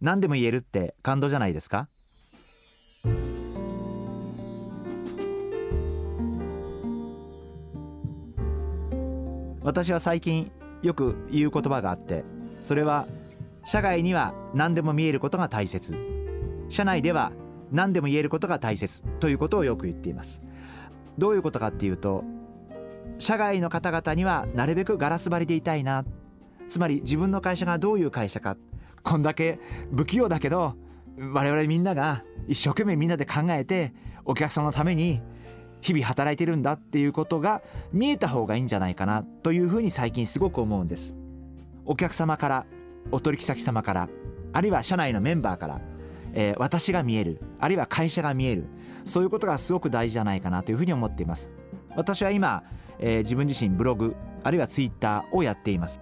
何でも言えるって感動じゃないですか？私は最近よく言う言葉があってそれは社外には何でも見えることが大切。社内では何でも言えることが大切ということをよく言っています。どういうことかっていうと社外の方々にはなるべくガラス張りでいたいな。つまり自分の会社がどういう会社かこんだけ不器用だけど我々みんなが一生懸命みんなで考えてお客様のために日々働いてるんだっていうことが見えた方がいいんじゃないかなというふうに最近すごく思うんです。お客様からお取引先様からあるいは社内のメンバーから、えー、私が見えるあるいは会社が見えるそういうことがすごく大事じゃないかなというふうに思っています。私は今、えー、自分自身ブログあるいはツイッターをやっています。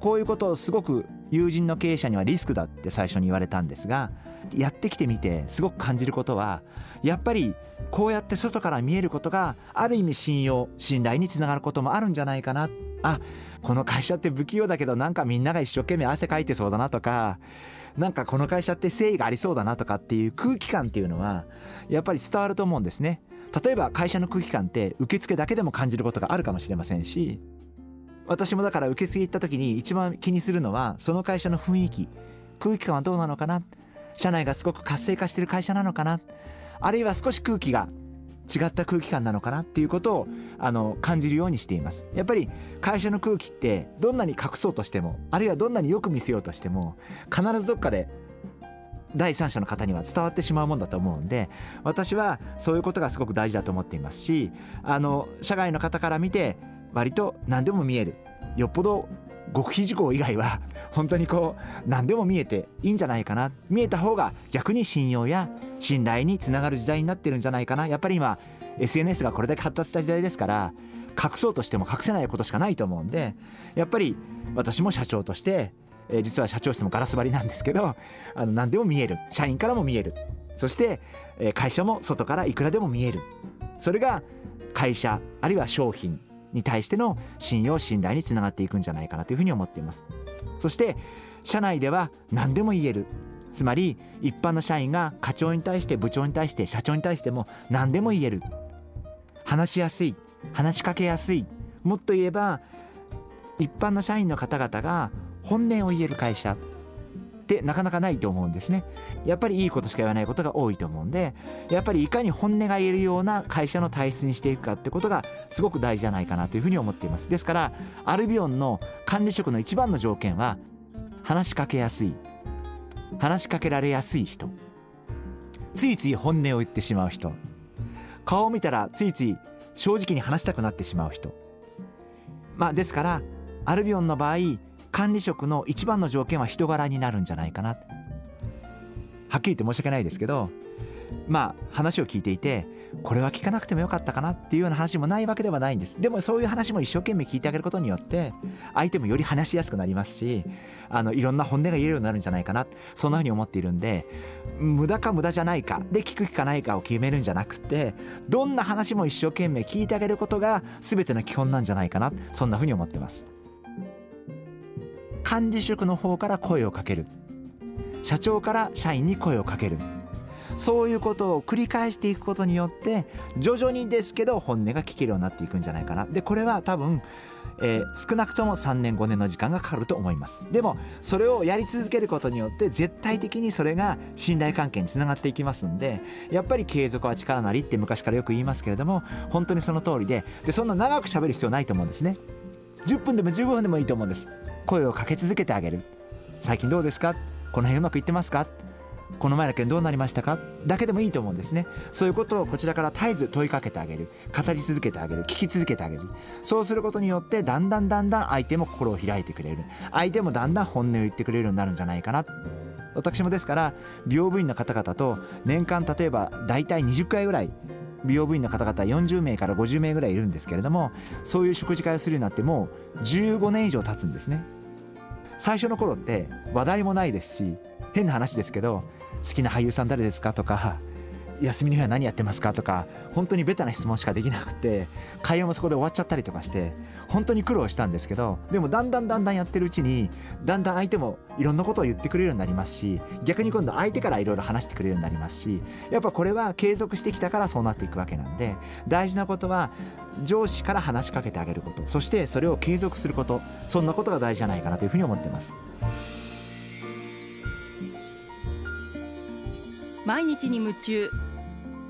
こういうことをすごく友人の経営者にはリスクだって最初に言われたんですがやってきてみてすごく感じることはやっぱりこうやって外から見えることがある意味信用信頼につながることもあるんじゃないかな。あこの会社って不器用だけどなんかみんなが一生懸命汗かいてそうだなとかなんかこの会社って誠意がありそうだなとかっていう空気感っていうのはやっぱり伝わると思うんですね。例えば会社の空気感って受付だけでも感じることがあるかもしれませんし私もだから受付行った時に一番気にするのはその会社の雰囲気。空気感はどうなのかな？社内がすごく活性化してる会社なのかな？あるいは少し空気が違った空気感なのかなっていうことをあの感じるようにしています。やっぱり会社の空気ってどんなに隠そうとしてもあるいはどんなによく見せようとしても必ずどっかで第三者の方には伝わってしまうもんだと思うんで私はそういうことがすごく大事だと思っていますしあの社外の方から見て割と何でも見える。よっぽど極秘事項以外は 本当にこう何でも見えていいんじゃないかな。見えた方が逆に信用や信頼につながる時代になってるんじゃないかな。やっぱり今 SNS がこれだけ発達した時代ですから隠そうとしても隠せないことしかないと思うんでやっぱり私も社長として、えー、実は社長室もガラス張りなんですけどあの何でも見える。社員からも見える。そして、えー、会社も外からいくらでも見える。それが会社あるいは商品に対しての信用信頼につながっていくんじゃないかなというふうに思っています。そして社内では何でも言える。つまり一般の社員が課長に対して部長に対して社長に対しても何でも言える。話しやすい。話しかけやすい。もっと言えば一般の社員の方々が本音を言える会社。ってなかなかないと思うんですね。やっぱりいいことしか言わないことが多いと思うんでやっぱりいかに本音が言えるような会社の体質にしていくかってことがすごく大事じゃないかなというふうに思っています。ですからアルビオンの管理職の一番の条件は話しかけやすい話しかけられやすい人。ついつい本音を言ってしまう人。顔を見たらついつい正直に話したくなってしまう人。まあですからアルビオンの場合管理職の一番の条件は人柄になるんじゃないかな。はっきり言って申し訳ないですけどまあ話を聞いていてこれは聞かなくてもよかったかなっていうような話もないわけではないんです。でもそういう話も一生懸命聞いてあげることによって相手もより話しやすくなりますしあのいろんな本音が言えるようになるんじゃないかな。そんなふうに思っているんで無駄か無駄じゃないかで聞く聞かないかを決めるんじゃなくてどんな話も一生懸命聞いてあげることが全ての基本なんじゃないかな。そんなふうに思ってます。管理職の方から声をかける。社長から社員に声をかける。そういうことを繰り返していくことによって徐々にですけど本音が聞けるようになっていくんじゃないかな。でこれは多分、えー、少なくとも3年5年の時間がかかると思います。でもそれをやり続けることによって絶対的にそれが信頼関係につながっていきますんでやっぱり継続は力なりって昔からよく言いますけれども本当にその通りででそんな長く喋る必要ないと思うんですね。10分でも15分でもいいと思うんです。声をかけ続けてあげる。最近どうですか？この辺うまくいってますか？この前の件どうなりましたか？だけでもいいと思うんですね。そういうことをこちらから絶えず問いかけてあげる。語り続けてあげる。聞き続けてあげる。そうすることによってだんだんだんだん相手も心を開いてくれる。相手もだんだん本音を言ってくれるようになるんじゃないかな。私もですから美容部員の方々と年間例えば大体20回ぐらい美容部員の方々40名から50名ぐらいいるんですけれどもそういう食事会をするようになってもう15年以上経つんですね。最初の頃って話題もないですし変な話ですけど好きな俳優さん誰ですかとか休みの日は何やってますかとか本当にベタな質問しかできなくて会話もそこで終わっちゃったりとかして本当に苦労したんですけどでもだんだんだんだんやってるうちにだんだん相手もいろんなことを言ってくれるようになりますし逆に今度相手からいろいろ話してくれるようになりますしやっぱこれは継続してきたからそうなっていくわけなんで大事なことは上司から話しかけてあげることそしてそれを継続することそんなことが大事じゃないかなというふうに思ってます。毎日に夢中